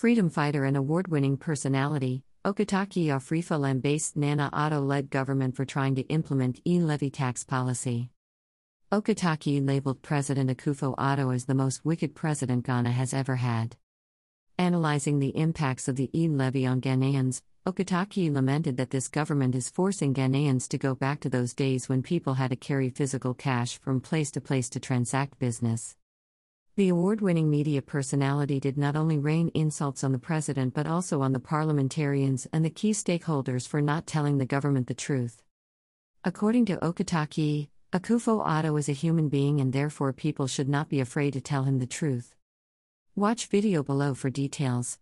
Freedom fighter and award winning personality, Okatakyie Afrifa lambasted Nana Addo led government for trying to implement e levy tax policy. Okatakyie labeled President Akufo Addo as the most wicked president Ghana has ever had. Analyzing the impacts of the e levy on Ghanaians, Okatakyie lamented that this government is forcing Ghanaians to go back to those days when people had to carry physical cash from place to place to transact business. The award winning media personality did not only rain insults on the president but also on the parliamentarians and the key stakeholders for not telling the government the truth. According to Okatakyie, Akufo Addo is a human being and therefore people should not be afraid to tell him the truth. Watch video below for details.